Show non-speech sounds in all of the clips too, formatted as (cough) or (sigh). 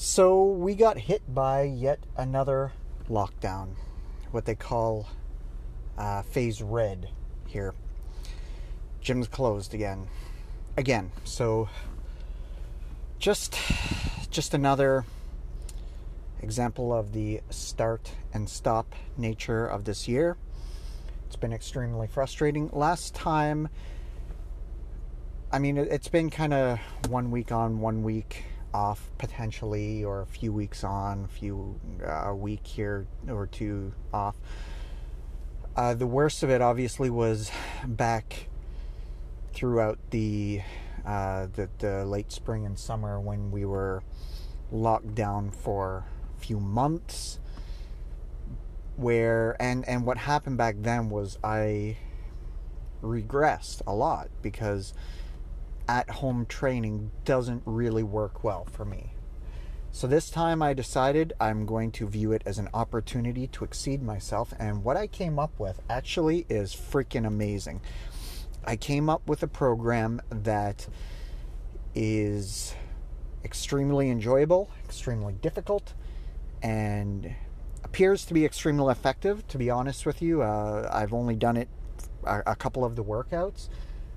So we got hit by yet another lockdown, what they call uh, phase red here. Gym's closed again, again. So just just another example of the start and stop nature of this year. It's been extremely frustrating. Last time, I mean, it's been kind of one week on, one week off potentially, or a few weeks on, a few uh, a week here or two off. Uh, the worst of it, obviously, was back throughout the, uh, the the late spring and summer when we were locked down for a few months. Where and and what happened back then was I regressed a lot because at home training doesn't really work well for me. So this time I decided I'm going to view it as an opportunity to exceed myself, and what I came up with actually is freaking amazing. I came up with a program that is extremely enjoyable, extremely difficult, and appears to be extremely effective. To be honest with you, uh, I've only done it a, a couple of the workouts,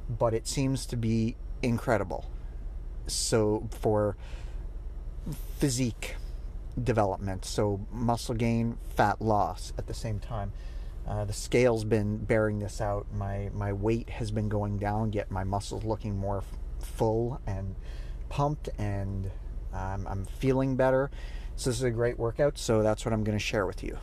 but it seems to be incredible. So for physique development, so muscle gain, fat loss at the same time. Uh, the scale's been bearing this out. My my weight has been going down, yet my muscles looking more f- full and pumped, and um, I'm feeling better. So this is a great workout. So that's what I'm going to share with you.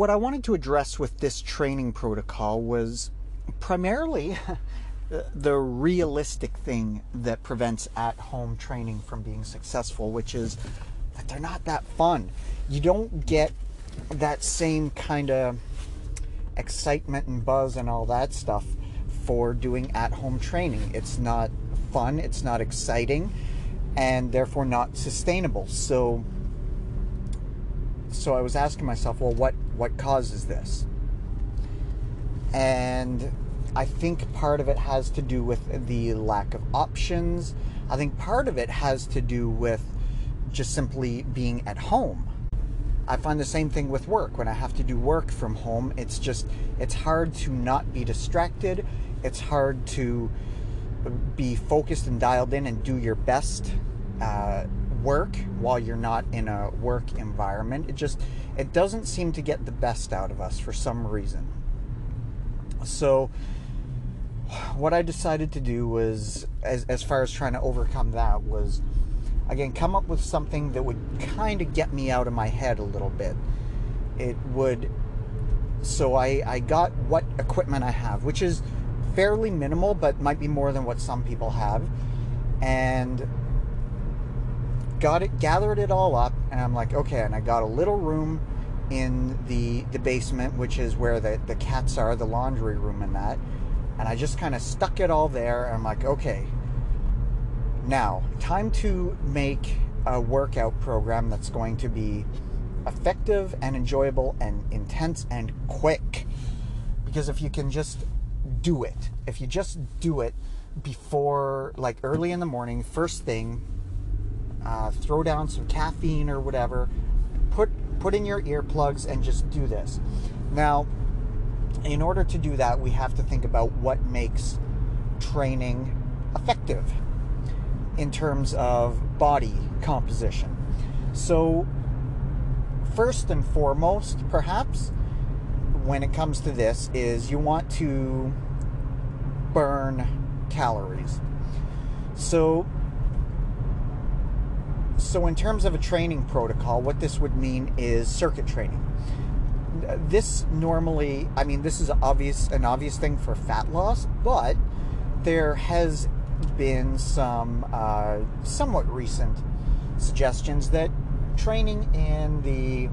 What I wanted to address with this training protocol was primarily (laughs) the realistic thing that prevents at home training from being successful, which is that they're not that fun. You don't get that same kind of excitement and buzz and all that stuff for doing at home training. It's not fun, it's not exciting, and therefore not sustainable. So, so I was asking myself, well, what what causes this? And I think part of it has to do with the lack of options. I think part of it has to do with just simply being at home. I find the same thing with work. When I have to do work from home, it's just it's hard to not be distracted. It's hard to be focused and dialed in and do your best uh, work while you're not in a work environment. It just it doesn't seem to get the best out of us for some reason. So what I decided to do was as as far as trying to overcome that was again come up with something that would kind of get me out of my head a little bit. It would so I I got what equipment I have, which is fairly minimal but might be more than what some people have and got it gathered it all up and i'm like okay and i got a little room in the the basement which is where the, the cats are the laundry room and that and i just kind of stuck it all there and i'm like okay. Now time to make a workout program that's going to be effective and enjoyable and intense and quick. Because if you can just do it if you just do it before like early in the morning first thing uh, throw down some caffeine or whatever, put put in your earplugs and just do this. Now, in order to do that, we have to think about what makes training effective in terms of body composition. So, first and foremost, perhaps, when it comes to this, is you want to burn calories. So, so, in terms of a training protocol, what this would mean is circuit training. This normally, I mean, this is obvious an obvious thing for fat loss, but there has been some uh, somewhat recent suggestions that training in the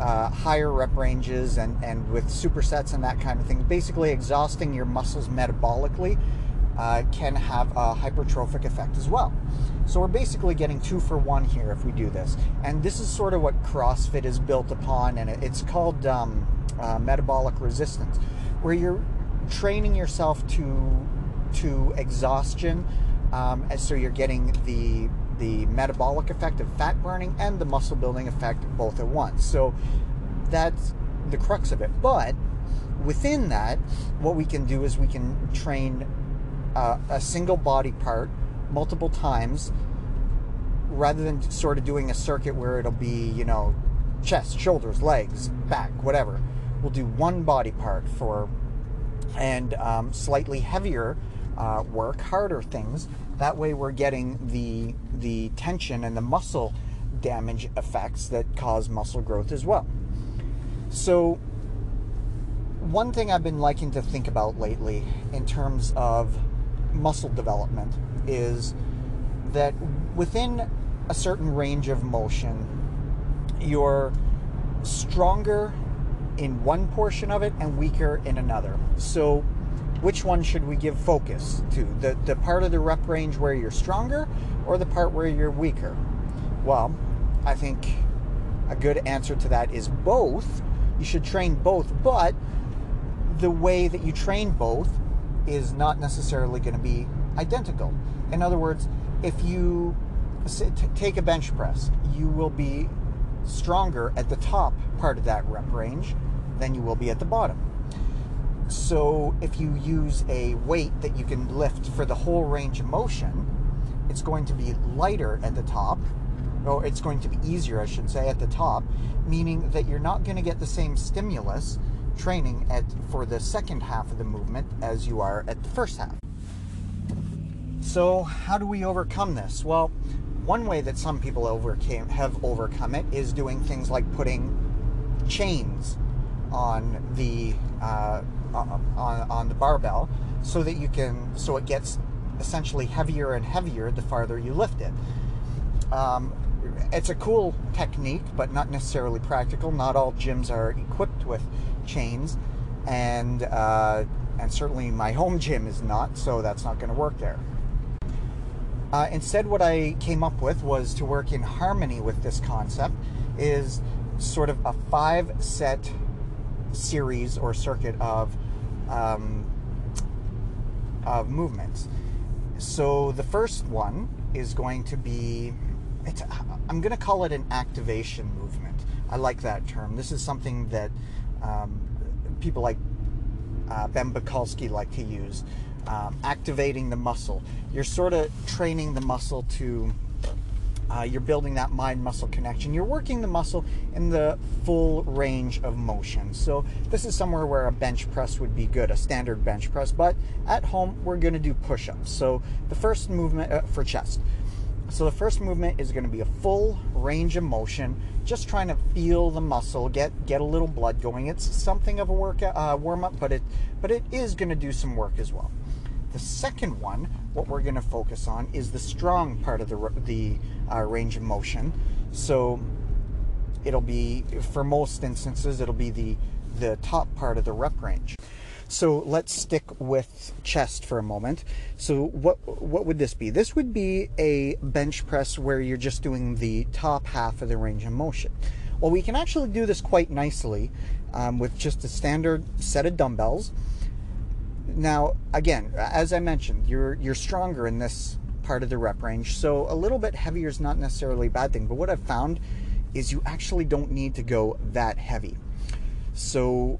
uh, higher rep ranges and, and with supersets and that kind of thing, basically exhausting your muscles metabolically, uh, can have a hypertrophic effect as well. So we're basically getting two for one here if we do this. And this is sort of what CrossFit is built upon, and it's called um, uh, metabolic resistance, where you're training yourself to to exhaustion, um, and so you're getting the the metabolic effect of fat burning and the muscle building effect both at once. So that's the crux of it. But within that, what we can do is we can train uh, a single body part multiple times rather than sort of doing a circuit where it'll be, you know, chest, shoulders, legs, back, whatever. We'll do one body part for and um, slightly heavier uh, work, harder things. That way, we're getting the the tension and the muscle damage effects that cause muscle growth as well. So, one thing I've been liking to think about lately in terms of muscle development is that within a certain range of motion, you're stronger in one portion of it and weaker in another. So, which one should we give focus to? The, the part of the rep range where you're stronger or the part where you're weaker? Well, I think a good answer to that is both. You should train both, but the way that you train both is not necessarily going to be identical. In other words, if you take a bench press, you will be stronger at the top part of that rep range than you will be at the bottom. So if you use a weight that you can lift for the whole range of motion, it's going to be lighter at the top, or it's going to be easier, I should say, at the top, meaning that you're not going to get the same stimulus training at for the second half of the movement as you are at the first half. So, how do we overcome this? Well, one way that some people overcame have overcome it is doing things like putting chains on the uh, on, on the barbell so that you can so it gets essentially heavier and heavier the farther you lift it. Um, it's a cool technique, but not necessarily practical. Not all gyms are equipped with chains, and uh, and certainly my home gym is not, so that's not going to work there. Uh, instead, what I came up with was to work in harmony with this concept, is sort of a five set series or circuit of um, of movements. So the first one is going to be I'm going to call it an activation movement. I like that term. This is something that um, people like uh, Ben Pakulski like to use. Um, activating the muscle. You're sort of training the muscle to uh, you're building that mind muscle connection. You're working the muscle in the full range of motion. So, this is somewhere where a bench press would be good, a standard bench press. But at home, we're going to do push ups. So, the first movement uh, for chest. So, the first movement is going to be a full range of motion, just trying to feel the muscle, get get a little blood going. It's something of a work uh, warm up, but it but it is going to do some work as well. The second one, what we're going to focus on is the strong part of the, the uh, range of motion. So it'll be, for most instances, it'll be the, the top part of the rep range. So let's stick with chest for a moment. So what what would this be? This would be a bench press where you're just doing the top half of the range of motion. Well, we can actually do this quite nicely um, with just a standard set of dumbbells now, again, as I mentioned, you're you're stronger in this part of the rep range, so a little bit heavier is not necessarily a bad thing. But what I've found is you actually don't need to go that heavy. So,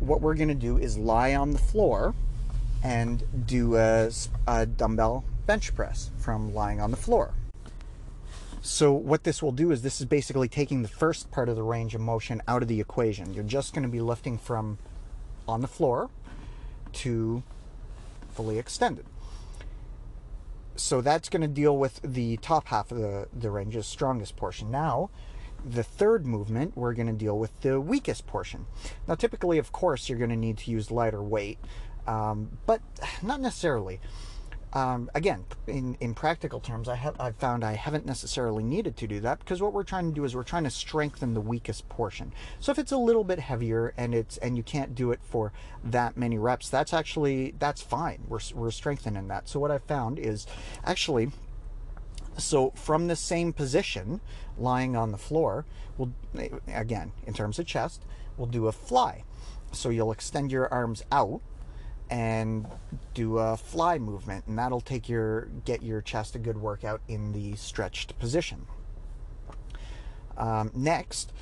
what we're going to do is lie on the floor and do a, a dumbbell bench press from lying on the floor. So what this will do is this is basically taking the first part of the range of motion out of the equation. You're just going to be lifting from on the floor to fully extended. So that's going to deal with the top half of the, the range's strongest portion. Now, the third movement, we're going to deal with the weakest portion. Now, typically, of course, you're going to need to use lighter weight, um, but not necessarily. Um, again, in, in practical terms, I have I've found I haven't necessarily needed to do that because what we're trying to do is we're trying to strengthen the weakest portion. So if it's a little bit heavier and it's and you can't do it for that many reps, that's actually that's fine. We're we're strengthening that. So what I've found is actually so from the same position, lying on the floor, we'll again in terms of chest, we'll do a fly. So you'll extend your arms out and do a fly movement and that'll take your get your chest a good workout in the stretched position. Um, next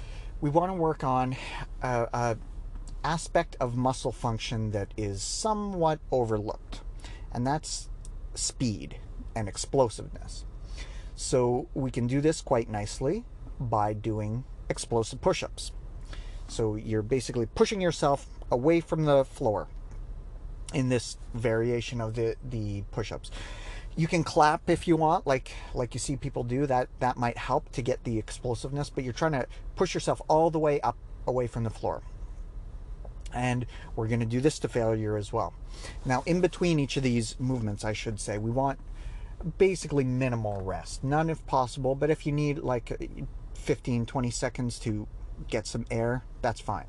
we want to work on a, a aspect of muscle function that is somewhat overlooked and that's speed and explosiveness. So we can do this quite nicely by doing explosive push-ups. So you're basically pushing yourself away from the floor in this variation of the the push-ups. You can clap if you want like like you see people do that that might help to get the explosiveness but you're trying to push yourself all the way up away from the floor. And we're going to do this to failure as well. Now in between each of these movements i should say we want basically minimal rest. None if possible but if you need like 15 20 seconds to get some air that's fine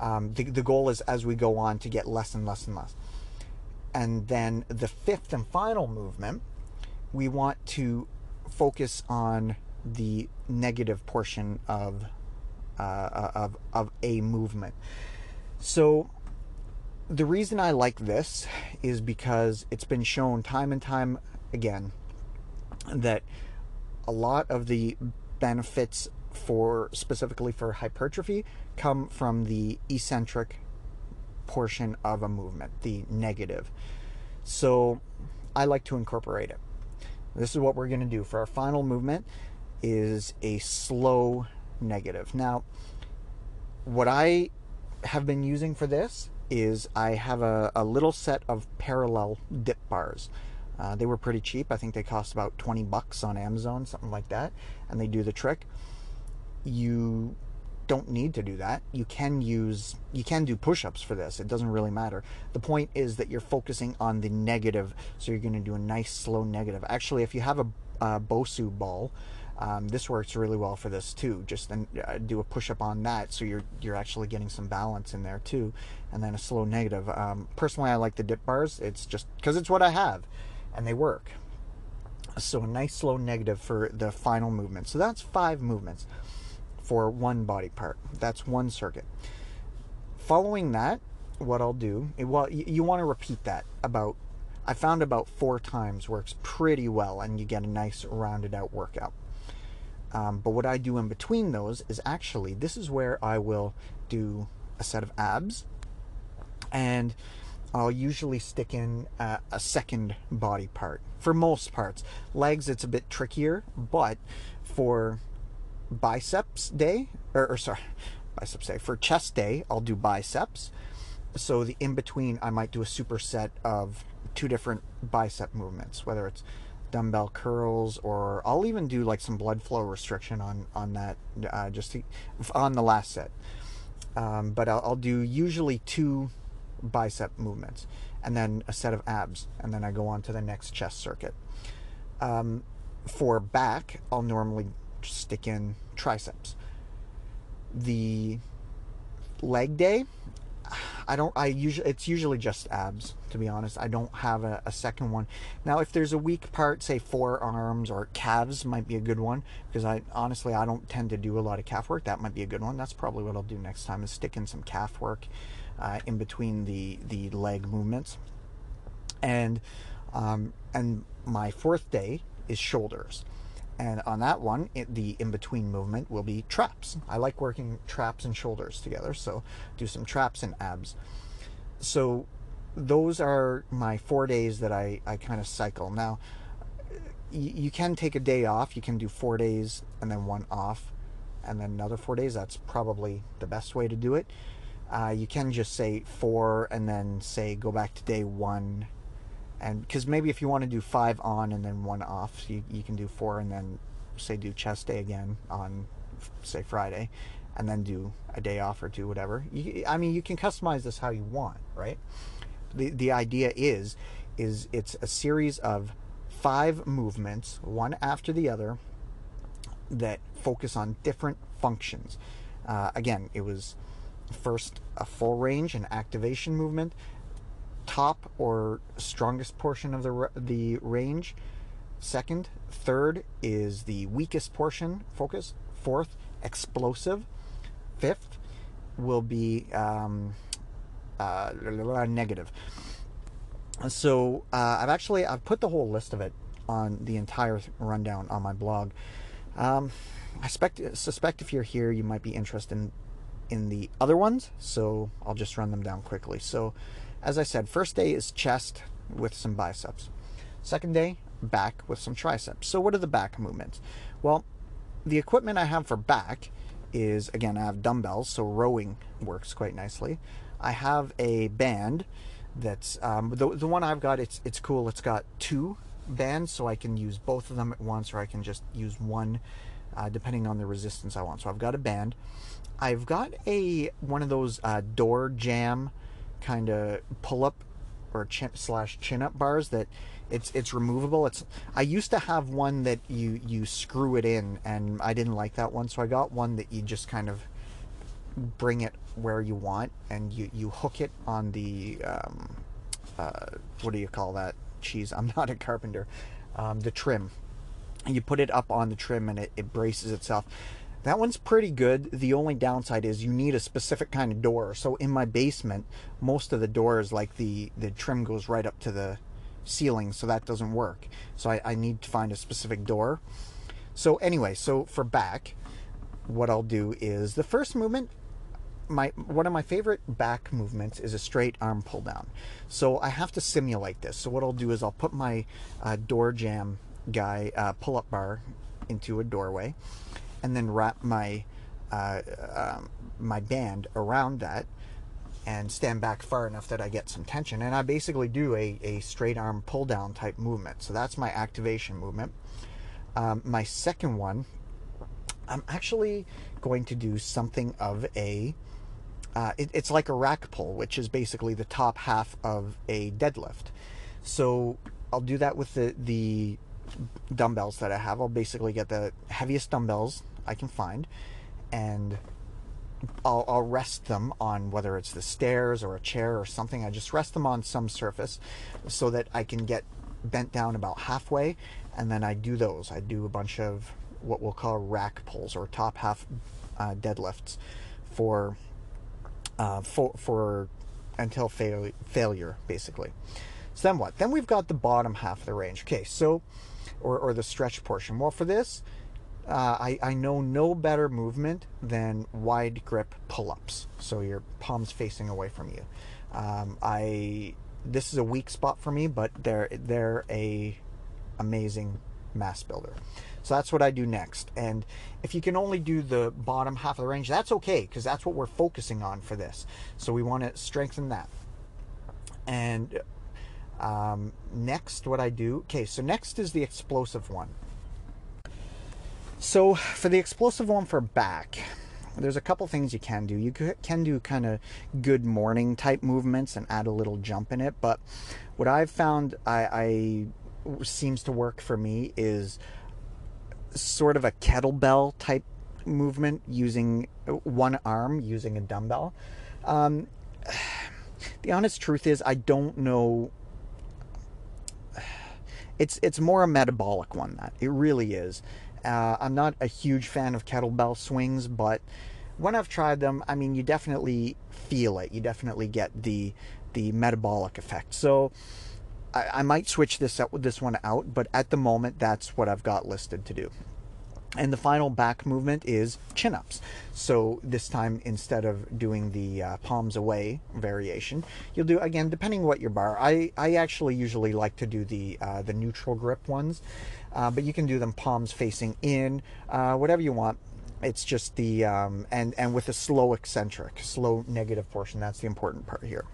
um, the, the goal is as we go on to get less and less and less. And then the fifth and final movement, we want to focus on the negative portion of uh, of of a movement. So the reason I like this is because it's been shown time and time again that a lot of the benefits for specifically for hypertrophy come from the eccentric portion of a movement, the negative. So I like to incorporate it. This is what we're going to do for our final movement is a slow negative. Now, what I have been using for this is I have a, a little set of parallel dip bars. Uh, they were pretty cheap. I think they cost about 20 bucks on Amazon, something like that, and they do the trick you don't need to do that. You can use, you can do push ups for this. It doesn't really matter. The point is that you're focusing on the negative. So you're going to do a nice slow negative. Actually, if you have a, a Bosu ball, um, this works really well for this too. Just uh, do a push up on that, so you're you're actually getting some balance in there too, and then a slow negative. Um, personally, I like the dip bars. It's just because it's what I have, and they work. So a nice slow negative for the final movement. So that's five movements for one body part. That's one circuit. Following that, what I'll do, well, you, you want to repeat that about, I found about four times works pretty well and you get a nice rounded out workout. Um, but what I do in between those is actually, this is where I will do a set of abs and I'll usually stick in a, a second body part for most parts. Legs, it's a bit trickier, but for biceps day, or, or sorry, biceps day. For chest day, I'll do biceps. So the in between, I might do a superset of two different bicep movements, whether it's dumbbell curls or I'll even do like some blood flow restriction on on that uh, just to, on the last set. Um, but I'll, I'll do usually two bicep movements and then a set of abs, and then I go on to the next chest circuit. Um, for back, I'll normally stick in triceps. The leg day, I don't. I usually it's usually just abs. To be honest, I don't have a, a, second one. Now, if there's a weak part, say forearms or calves, might be a good one because I honestly I don't tend to do a lot of calf work. That might be a good one. That's probably what I'll do next time is stick in some calf work uh, in between the the leg movements. And um, and my fourth day is shoulders. And on that one, it, the in between movement will be traps. I like working traps and shoulders together, so do some traps and abs. So those are my four days that I, I kind of cycle. Now, you, you can take a day off. You can do four days and then one off, and then another four days. That's probably the best way to do it. Uh, you can just say four and then say go back to day one and because maybe if you want to do five on and then one off you, you can do four and then say do chest day again on say friday and then do a day off or two whatever you, i mean you can customize this how you want right the, the idea is is it's a series of five movements, one after the other, that focus on different functions. Uh, again, it was first a full range and activation movement, top or strongest portion of the the range. Second, third is the weakest portion focus. Fourth, explosive. Fifth will be um, uh, negative. So uh, I've actually I've put the whole list of it on the entire rundown on my blog. Um, I suspect, suspect if you're here, you might be interested in, in the other ones. So I'll just run them down quickly. So, as I said, first day is chest with some biceps. Second day, back with some triceps. So, what are the back movements? Well, the equipment I have for back is again, I have dumbbells, so rowing works quite nicely. I have a band that's um, the, the one I've got. It's it's cool. It's got two bands, so I can use both of them at once, or I can just use one, uh, depending on the resistance I want. So I've got a band. I've got a one of those uh, door jamb kind of pull up or chin slash chin up bars that it's it's removable. It's I used to have one that you you screw it in, and I didn't like that one, so I got one that you just kind of bring it where you want, and you you hook it on the um, uh, what do you call that? Cheese. I'm (laughs) not a carpenter. Um, the trim. And you put it up on the trim, and it, it braces itself. That one's pretty good. The only downside is you need a specific kind of door. So in my basement, most of the doors, like the the trim goes right up to the ceiling, so that doesn't work. So I, I need to find a specific door. So anyway, so for back, what I'll do is the first movement my one of my favorite back movements is a straight arm pull down. So I have to simulate this. So what I'll do is I'll put my uh, door jamb guy uh, pull up bar into a doorway, and then wrap my uh, um, my band around that, and stand back far enough that I get some tension. And I basically do a, a straight arm pull down type movement. So that's my activation movement. Um, my second one, I'm actually going to do something of a uh, it, it's like a rack pull, which is basically the top half of a deadlift. So I'll do that with the, the dumbbells that I have. I'll basically get the heaviest dumbbells I can find and I'll, I'll, rest them on whether it's the stairs or a chair or something. I just rest them on some surface so that I can get bent down about halfway and then I do those. I do a bunch of what we'll call rack pulls or top half uh, deadlifts for uh, for for until fail, failure, basically. So then what? Then we've got the bottom half of the range. Okay, so or or the stretch portion. Well, for this, uh, I I know no better movement than wide grip pull-ups. So your palms facing away from you. Um, I this is a weak spot for me, but they're they're a amazing mass builder. So that's what I do next. And if you can only do the bottom half of the range, that's okay because that's what we're focusing on for this. So we want to strengthen that. And um, next, what I do, okay, so next is the explosive one. So for the explosive one for back, there's a couple things you can do. You can do kind of good morning type movements and add a little jump in it. But what I've found I, I seems to work for me is sort of a kettlebell type movement using one arm using a dumbbell. Um, (sighs) the honest truth is, I don't know. It's it's more a metabolic one that it really is. Uh, I'm not a huge fan of kettlebell swings, but when I've tried them, I mean, you definitely feel it. You definitely get the the metabolic effect. So I, I might switch this with this one out, but at the moment, that's what I've got listed to do. And the final back movement is chin ups. So this time, instead of doing the uh, palms away variation, you'll do again depending what your bar. I, I actually usually like to do the uh, the neutral grip ones, uh, but you can do them palms facing in, uh, whatever you want. It's just the um, and and with a slow eccentric, slow negative portion. That's the important part here.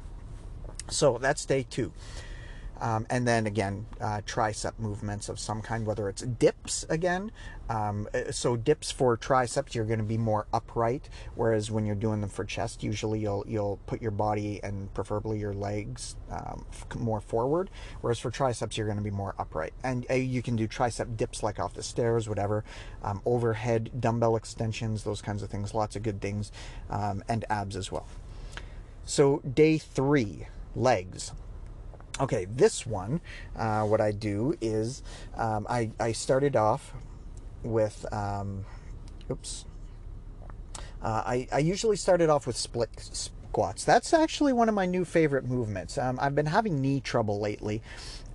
So that's day two. Um, and then again, uh, tricep movements of some kind, whether it's dips again. Um, uh, so dips for triceps, you're going to be more upright, whereas when you're doing them for chest, usually you'll you'll put your body and preferably your legs um, more forward. Whereas for triceps, you're going to be more upright, and uh, you can do tricep dips like off the stairs, whatever. Um, overhead dumbbell extensions, those kinds of things. Lots of good things, um, and abs as well. So day three, legs. Okay, this one, uh, what I do is um, I, I started off with, um, oops, uh, I, I usually started off with split squats. That's actually one of my new favorite movements. Um, I've been having knee trouble lately.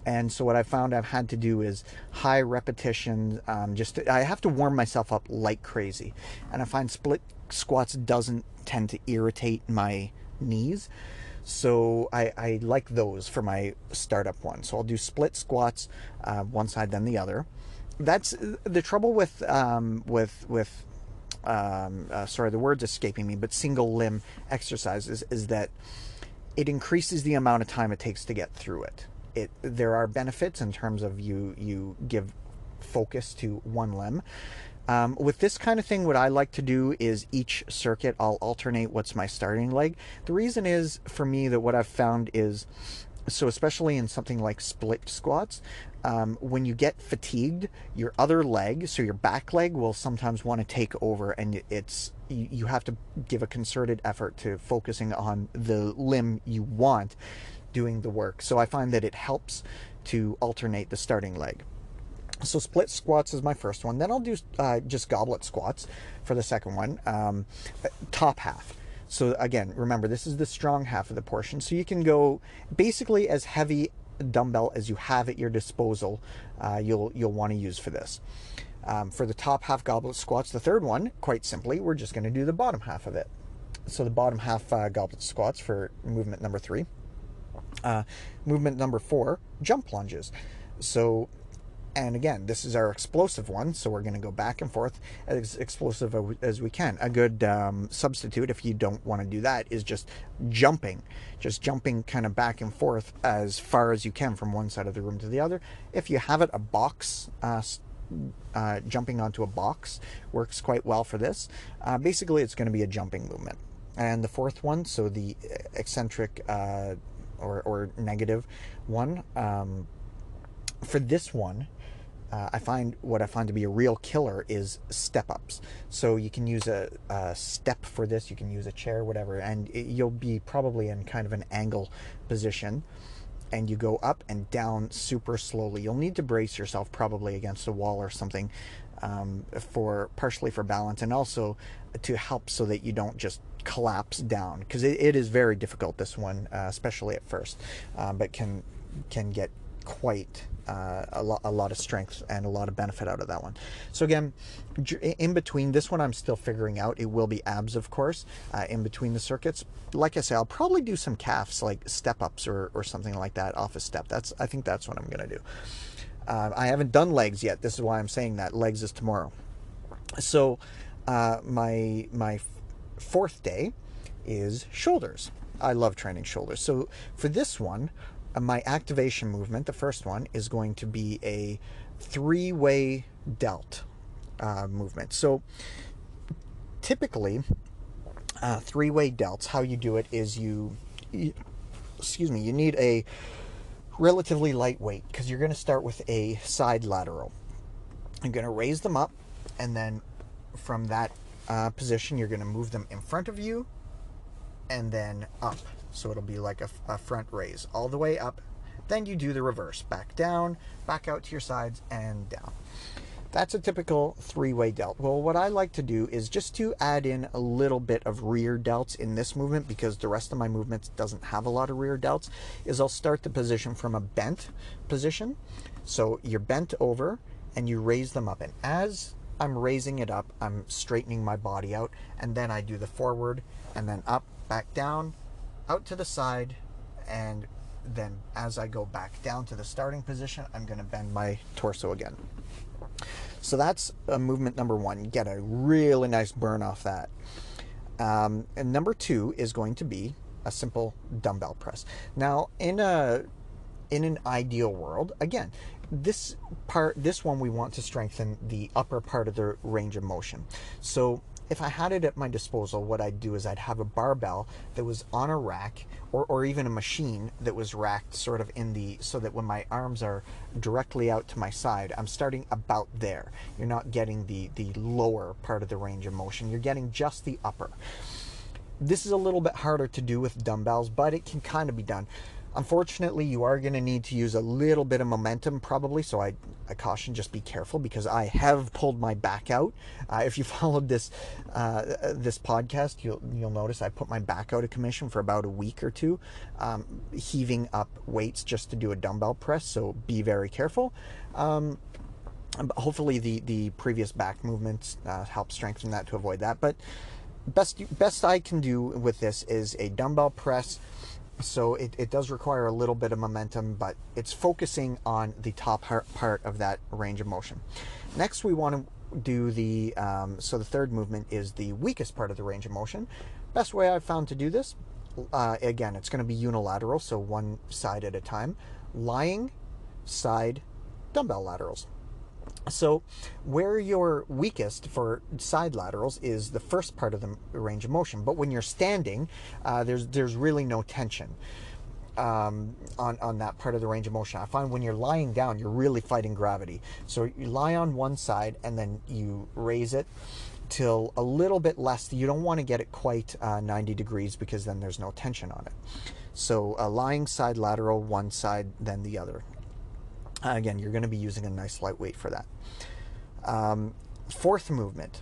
And so what I found I've had to do is high repetition. Um, just to, I have to warm myself up like crazy, and I find split squats doesn't tend to irritate my knees. So I, I like those for my startup one. So I'll do split squats, uh, one side then the other. That's the trouble with um, with with um, uh, sorry the words escaping me, but single limb exercises is that it increases the amount of time it takes to get through it. It there are benefits in terms of you you give focus to one limb, um, with this kind of thing, what I like to do is each circuit, I'll alternate what's my starting leg. The reason is for me that what I've found is so especially in something like split squats um, when you get fatigued your other leg so your back leg will sometimes want to take over and it's you, you have to give a concerted effort to focusing on the limb you want doing the work so i find that it helps to alternate the starting leg so split squats is my first one. Then I'll do uh, just goblet squats for the second one. Um, top half. So again, remember this is the strong half of the portion. So you can go basically as heavy dumbbell as you have at your disposal. Uh, you'll you'll want to use for this. Um, for the top half goblet squats, the third one, quite simply, we're just going to do the bottom half of it. So the bottom half uh, goblet squats for movement number three. Uh, movement number four, jump lunges. So and again, this is our explosive one, so we're going to go back and forth as explosive as we can. A good um, substitute, if you don't want to do that, is just jumping. Just jumping kind of back and forth as far as you can from one side of the room to the other. If you have it, a box uh, uh, jumping onto a box works quite well for this. Uh, basically, it's going to be a jumping movement. And the fourth one, so the eccentric uh, or, or negative one, um, for this one, uh, I find what I find to be a real killer is step ups. So you can use a, a step for this, you can use a chair, whatever, and it, you'll be probably in kind of an angle position. And you go up and down super slowly. You'll need to brace yourself probably against a wall or something um, for partially for balance and also to help so that you don't just collapse down because it, it is very difficult. This one, uh, especially at first, uh, but can can get quite uh, a, lot, a lot of strength and a lot of benefit out of that one. So again, in between this one, I'm still figuring out. It will be abs, of course, uh, in between the circuits. Like I say, I'll probably do some calves, like step ups or, or something like that off a step. That's I think that's what I'm gonna do. Uh, I haven't done legs yet. This is why I'm saying that legs is tomorrow. So uh, my my fourth day is shoulders. I love training shoulders. So for this one, my activation movement, the first one, is going to be a three way delt uh, movement. So typically, uh, three way delts, how you do it is you, you, excuse me, you need a relatively lightweight because you're going to start with a side lateral. You're going to raise them up, and then from that uh, position, you're going to move them in front of you and then up. So it'll be like a, a front raise all the way up. Then you do the reverse back down, back out to your sides, and down. That's a typical three way delt. Well, what I like to do is just to add in a little bit of rear delts in this movement because the rest of my movements doesn't have a lot of rear delts, is I'll start the position from a bent position. So you're bent over and you raise them up. And as I'm raising it up, I'm straightening my body out, and then I do the forward and then up, back down, out to the side, and then as I go back down to the starting position, I'm going to bend my torso again. So that's a movement number one. Get a really nice burn off that. Um, and number two is going to be a simple dumbbell press. Now, in a in an ideal world, again, this part, this one, we want to strengthen the upper part of the range of motion. So if I had it at my disposal, what I'd do is I'd have a barbell that was on a rack or, or even a machine that was racked sort of in the, so that when my arms are directly out to my side, I'm starting about there. You're not getting the, the lower part of the range of motion. You're getting just the upper. This is a little bit harder to do with dumbbells, but it can kind of be done. Unfortunately, you are going to need to use a little bit of momentum probably, so I, I caution just be careful because I have pulled my back out. Uh, if you (laughs) followed this uh, this podcast, you'll you'll notice I put my back out of commission for about a week or two, um, heaving up weights just to do a dumbbell press. So be very careful. Um, hopefully, the the previous back movements uh, help strengthen that to avoid that. But best best I can do with this is a dumbbell press so it, it does require a little bit of momentum, but it's focusing on the top part of that range of motion. Next, we want to do the, um, so the third movement is the weakest part of the range of motion. Best way I've found to do this, uh, again, it's going to be unilateral, so one side at a time. Lying side dumbbell laterals. So, where you're weakest for side laterals is the first part of the range of motion. But when you're standing, uh, there's there's really no tension um, on on that part of the range of motion. I find when you're lying down, you're really fighting gravity. So you lie on one side and then you raise it till a little bit less. You don't want to get it quite uh, 90 degrees because then there's no tension on it. So a lying side lateral, one side, then the other. Again, you're going to be using a nice lightweight for that. Um, fourth movement.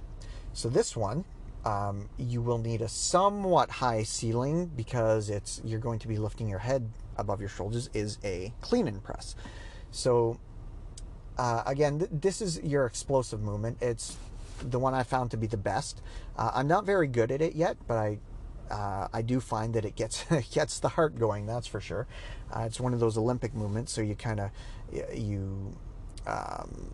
So this one, um, you will need a somewhat high ceiling because it's you're going to be lifting your head above your shoulders. Is a clean and press. So uh, again, th- this is your explosive movement. It's the one I found to be the best. Uh, I'm not very good at it yet, but I uh, I do find that it gets (laughs) gets the heart going. That's for sure. Uh, it's one of those Olympic movements, so you kind of you. Um,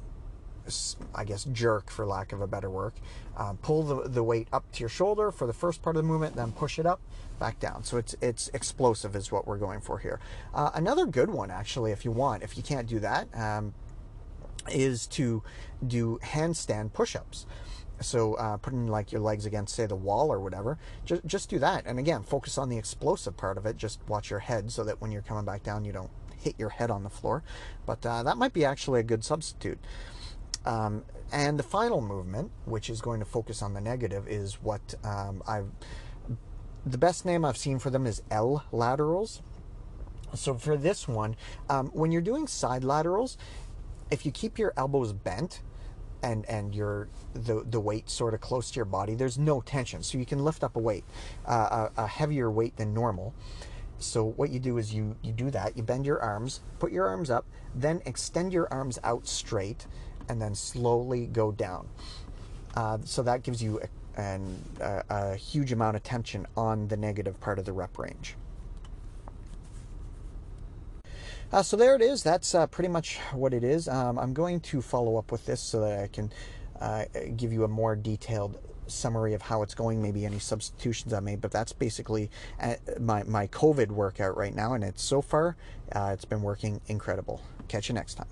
I guess jerk for lack of a better word. Uh, pull the, the weight up to your shoulder for the first part of the movement, then push it up, back down. So it's it's explosive is what we're going for here. Uh, another good one actually, if you want, if you can't do that, um, is to do handstand push-ups. So uh, putting like your legs against, say, the wall or whatever, just just do that. And again, focus on the explosive part of it. Just watch your head so that when you're coming back down, you don't hit your head on the floor. But uh, that might be actually a good substitute. Um, and the final movement, which is going to focus on the negative, is what um, I've. The best name I've seen for them is L laterals. So for this one, um, when you're doing side laterals, if you keep your elbows bent, and and your the the weight sort of close to your body, there's no tension, so you can lift up a weight, uh, a, a heavier weight than normal. So what you do is you you do that. You bend your arms, put your arms up, then extend your arms out straight, and then slowly go down. Uh, so that gives you a, an, a, a huge amount of tension on the negative part of the rep range. Uh, so there it is. That's uh, pretty much what it is. Um, I'm going to follow up with this so that I can uh, give you a more detailed summary of how it's going, maybe any substitutions I made. But that's basically uh, my, my COVID workout right now, and it's so far, uh, it's been working incredible. Catch you next time.